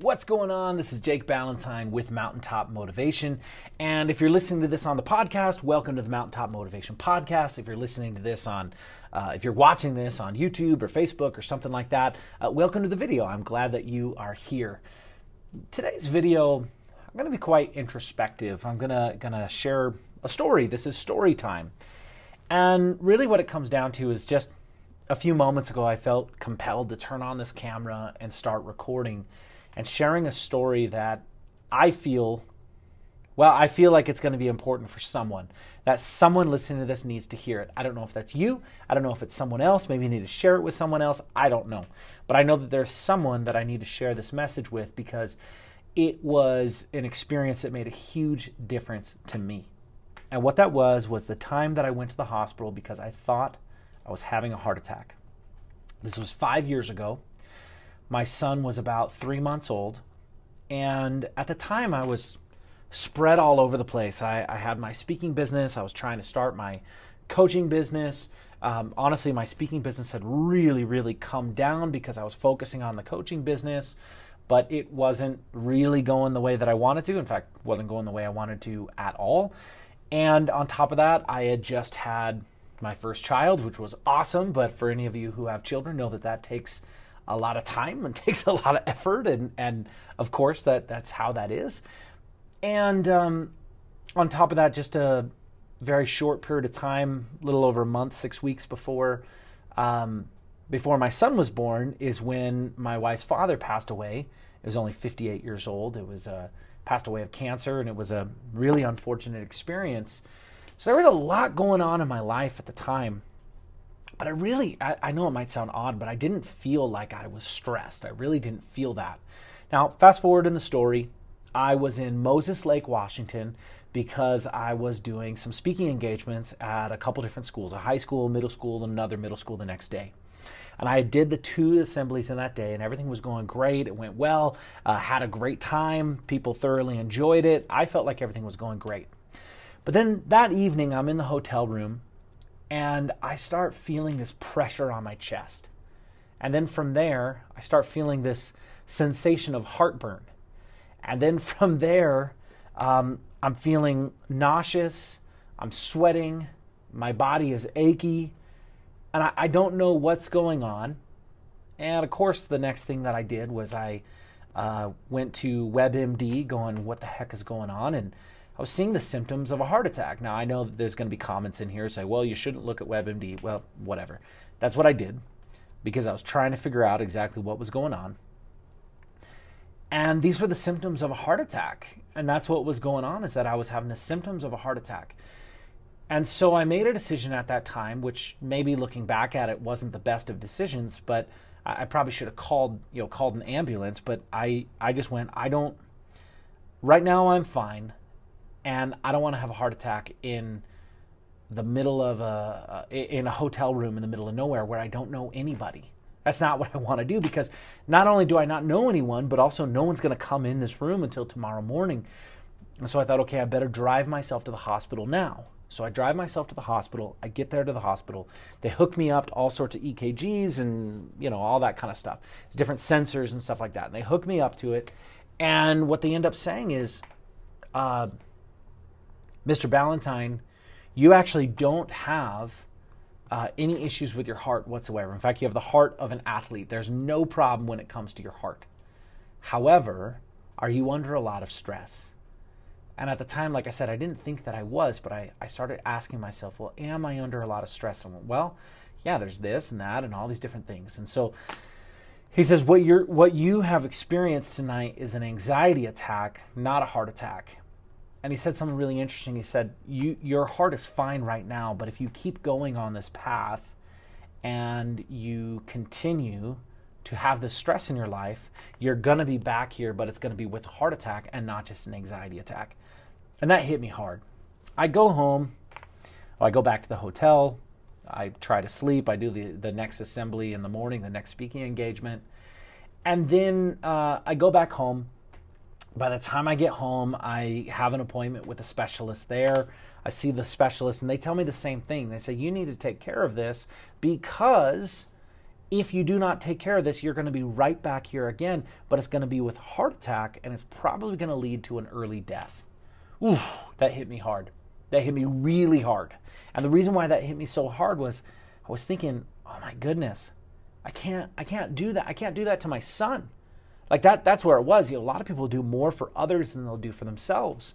What's going on? This is Jake Ballantyne with Mountaintop Motivation. And if you're listening to this on the podcast, welcome to the Mountaintop Motivation Podcast. If you're listening to this on, uh, if you're watching this on YouTube or Facebook or something like that, uh, welcome to the video. I'm glad that you are here. Today's video, I'm going to be quite introspective. I'm going to going to share a story. This is story time. And really what it comes down to is just a few moments ago I felt compelled to turn on this camera and start recording and sharing a story that I feel, well, I feel like it's going to be important for someone. That someone listening to this needs to hear it. I don't know if that's you. I don't know if it's someone else. Maybe you need to share it with someone else. I don't know. But I know that there's someone that I need to share this message with because it was an experience that made a huge difference to me. And what that was, was the time that I went to the hospital because I thought I was having a heart attack. This was five years ago my son was about three months old. And at the time, I was spread all over the place. I, I had my speaking business, I was trying to start my coaching business. Um, honestly, my speaking business had really, really come down because I was focusing on the coaching business, but it wasn't really going the way that I wanted to. In fact, wasn't going the way I wanted to at all. And on top of that, I had just had my first child, which was awesome. But for any of you who have children, know that that takes a lot of time and takes a lot of effort, and and of course that that's how that is. And um, on top of that, just a very short period of time, a little over a month, six weeks before um, before my son was born, is when my wife's father passed away. It was only 58 years old. It was uh, passed away of cancer, and it was a really unfortunate experience. So there was a lot going on in my life at the time. But I really, I, I know it might sound odd, but I didn't feel like I was stressed. I really didn't feel that. Now, fast forward in the story, I was in Moses Lake, Washington, because I was doing some speaking engagements at a couple different schools, a high school, middle school, and another middle school the next day. And I did the two assemblies in that day, and everything was going great. It went well, uh, had a great time. People thoroughly enjoyed it. I felt like everything was going great. But then that evening, I'm in the hotel room and I start feeling this pressure on my chest. And then from there, I start feeling this sensation of heartburn. And then from there, um, I'm feeling nauseous, I'm sweating, my body is achy, and I, I, don't know what's going on. And of course, the next thing that I did was I uh, went to WebMD going, What the heck is going on? And I was seeing the symptoms of a heart attack. Now, I know that there's going to be comments in here say, well, you shouldn't look at WebMD. Well, whatever. That's what I did because I was trying to figure out exactly what was going on. And these were the symptoms of a heart attack. And that's what was going on is that I was having the symptoms of a heart attack. And so I made a decision at that time, which maybe looking back at it wasn't the best of decisions, but I probably should have called, you know, called an ambulance, but I I just went, I don't right now I'm fine and I don't want to have a heart attack in the middle of a in a hotel room in the middle of nowhere where I don't know anybody. That's not what I want to do because not only do I not know anyone, but also no one's going to come in this room until tomorrow morning. And so I thought, okay, I better drive myself to the hospital now. So I drive myself to the hospital. I get there to the hospital. They hook me up to all sorts of EKGs and you know all that kind of stuff. It's different sensors and stuff like that. And they hook me up to it. And what they end up saying is, uh, Mr. Ballantyne, you actually don't have uh, any issues with your heart whatsoever. In fact, you have the heart of an athlete. There's no problem when it comes to your heart. However, are you under a lot of stress? And at the time, like I said, I didn't think that I was, but I, I started asking myself, well, am I under a lot of stress? And well, yeah, there's this and that and all these different things. And so he says, what, you're, what you have experienced tonight is an anxiety attack, not a heart attack and he said something really interesting. He said, you, Your heart is fine right now, but if you keep going on this path and you continue to have this stress in your life, you're going to be back here, but it's going to be with a heart attack and not just an anxiety attack. And that hit me hard. I go home, I go back to the hotel, I try to sleep, I do the, the next assembly in the morning, the next speaking engagement. And then uh, I go back home by the time I get home, I have an appointment with a specialist there. I see the specialist, and they tell me the same thing. They say, You need to take care of this because if you do not take care of this, you're going to be right back here again, but it's going to be with heart attack and it's probably going to lead to an early death. Ooh, that hit me hard. That hit me really hard. And the reason why that hit me so hard was I was thinking, oh my goodness, I can't I can't do that. I can't do that to my son. Like that that's where it was. You know, a lot of people do more for others than they'll do for themselves.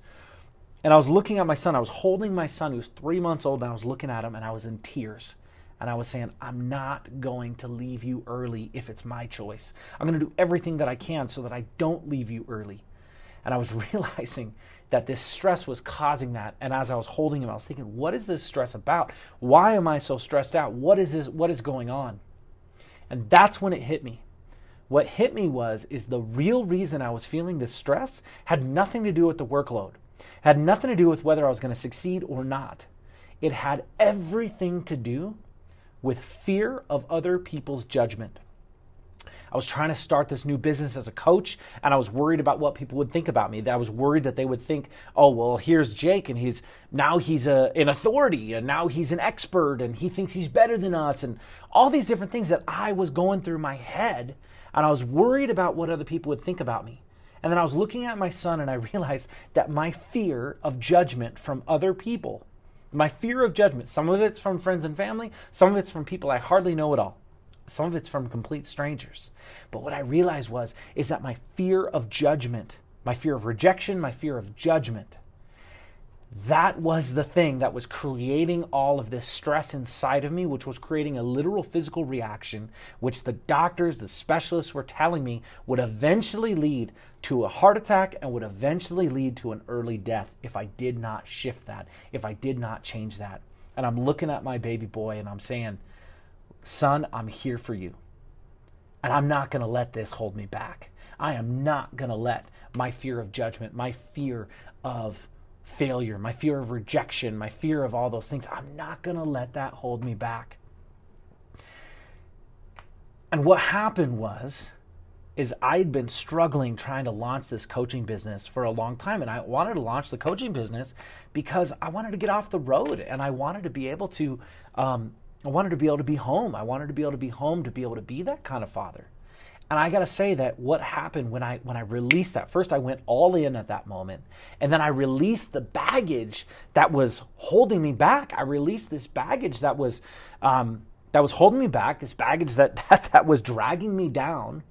And I was looking at my son. I was holding my son who was three months old, and I was looking at him and I was in tears. And I was saying, I'm not going to leave you early if it's my choice. I'm going to do everything that I can so that I don't leave you early. And I was realizing that this stress was causing that. And as I was holding him, I was thinking, what is this stress about? Why am I so stressed out? What is this? What is going on? And that's when it hit me. What hit me was is the real reason I was feeling this stress had nothing to do with the workload. Had nothing to do with whether I was going to succeed or not. It had everything to do with fear of other people's judgment. I was trying to start this new business as a coach, and I was worried about what people would think about me. I was worried that they would think, "Oh, well, here's Jake, and he's now he's a, an authority, and now he's an expert, and he thinks he's better than us," and all these different things that I was going through my head, and I was worried about what other people would think about me. And then I was looking at my son, and I realized that my fear of judgment from other people my fear of judgment, some of it's from friends and family, some of it's from people I hardly know at all. Some of it's from complete strangers. But what I realized was is that my fear of judgment, my fear of rejection, my fear of judgment that was the thing that was creating all of this stress inside of me, which was creating a literal physical reaction, which the doctors, the specialists were telling me would eventually lead to a heart attack and would eventually lead to an early death if I did not shift that, if I did not change that. And I'm looking at my baby boy and I'm saying, Son, I'm here for you. And I'm not going to let this hold me back. I am not going to let my fear of judgment, my fear of failure, my fear of rejection, my fear of all those things. I'm not going to let that hold me back. And what happened was is I'd been struggling trying to launch this coaching business for a long time and I wanted to launch the coaching business because I wanted to get off the road and I wanted to be able to um, I wanted to be able to be home. I wanted to be able to be home to be able to be that kind of father. And I got to say that what happened when I when I released that first I went all in at that moment and then I released the baggage that was holding me back. I released this baggage that was um, that was holding me back, this baggage that, that that was dragging me down.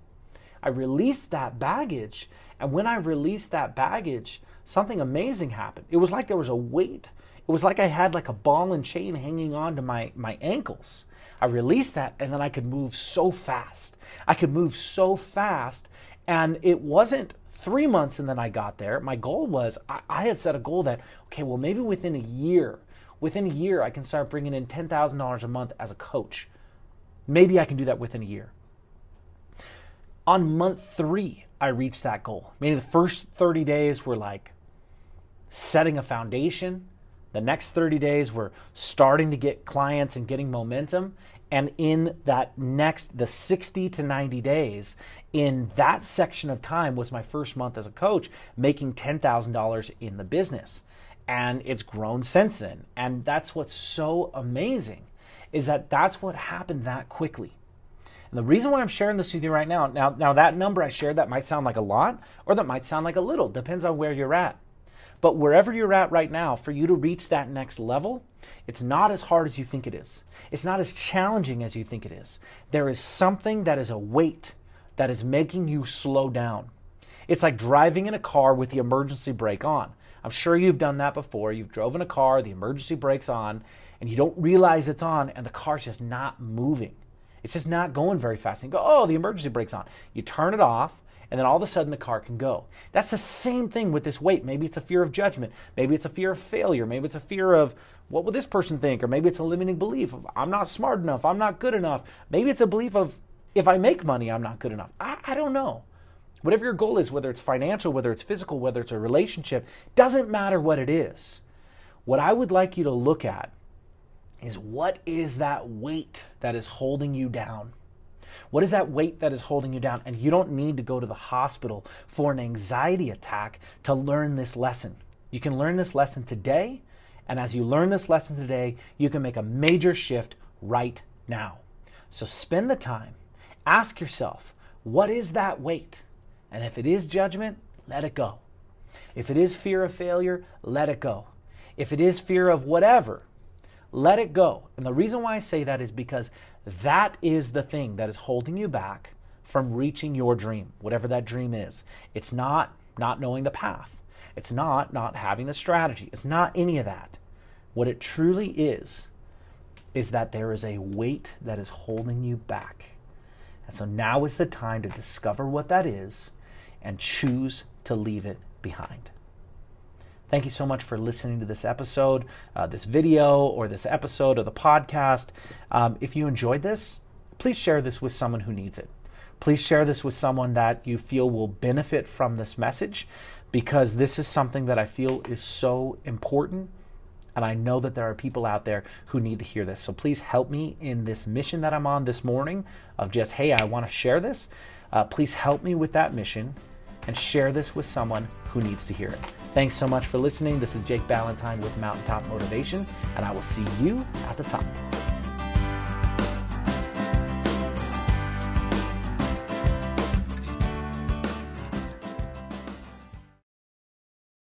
I released that baggage and when I released that baggage, something amazing happened. It was like there was a weight. It was like I had like a ball and chain hanging on to my my ankles I released that and then I could move so fast. I could move so fast. And it wasn't three months and then I got there. My goal was I, I had set a goal that, okay, well, maybe within a year, within a year, I can start bringing in $10,000 a month as a coach. Maybe I can do that within a year. On month three, I reached that goal. Maybe the first 30 days were like setting a foundation the next 30 days, we're starting to get clients and getting momentum. And in that next, the 60 to 90 days, in that section of time was my first month as a coach, making $10,000 in the business. And it's grown since then. And that's what's so amazing is that that's what happened that quickly. And the reason why I'm sharing this with you right now, now, now that number I shared, that might sound like a lot or that might sound like a little, depends on where you're at. But wherever you're at right now, for you to reach that next level, it's not as hard as you think it is. It's not as challenging as you think it is. There is something that is a weight that is making you slow down. It's like driving in a car with the emergency brake on. I'm sure you've done that before. You've driven a car, the emergency brake's on, and you don't realize it's on, and the car's just not moving. It's just not going very fast. And you go, oh, the emergency brake's on. You turn it off, and then all of a sudden the car can go. That's the same thing with this weight. Maybe it's a fear of judgment. Maybe it's a fear of failure. Maybe it's a fear of what will this person think? Or maybe it's a limiting belief of I'm not smart enough. I'm not good enough. Maybe it's a belief of if I make money, I'm not good enough. I, I don't know. Whatever your goal is, whether it's financial, whether it's physical, whether it's a relationship, doesn't matter what it is. What I would like you to look at is what is that weight that is holding you down? What is that weight that is holding you down? And you don't need to go to the hospital for an anxiety attack to learn this lesson. You can learn this lesson today. And as you learn this lesson today, you can make a major shift right now. So spend the time, ask yourself, what is that weight? And if it is judgment, let it go. If it is fear of failure, let it go. If it is fear of whatever, let it go. And the reason why I say that is because that is the thing that is holding you back from reaching your dream, whatever that dream is. It's not not knowing the path. It's not not having the strategy. It's not any of that. What it truly is is that there is a weight that is holding you back. And so now is the time to discover what that is and choose to leave it behind. Thank you so much for listening to this episode, uh, this video, or this episode of the podcast. Um, if you enjoyed this, please share this with someone who needs it. Please share this with someone that you feel will benefit from this message because this is something that I feel is so important. And I know that there are people out there who need to hear this. So please help me in this mission that I'm on this morning of just, hey, I want to share this. Uh, please help me with that mission and share this with someone who needs to hear it. Thanks so much for listening. This is Jake Ballantyne with Mountaintop Motivation, and I will see you at the top.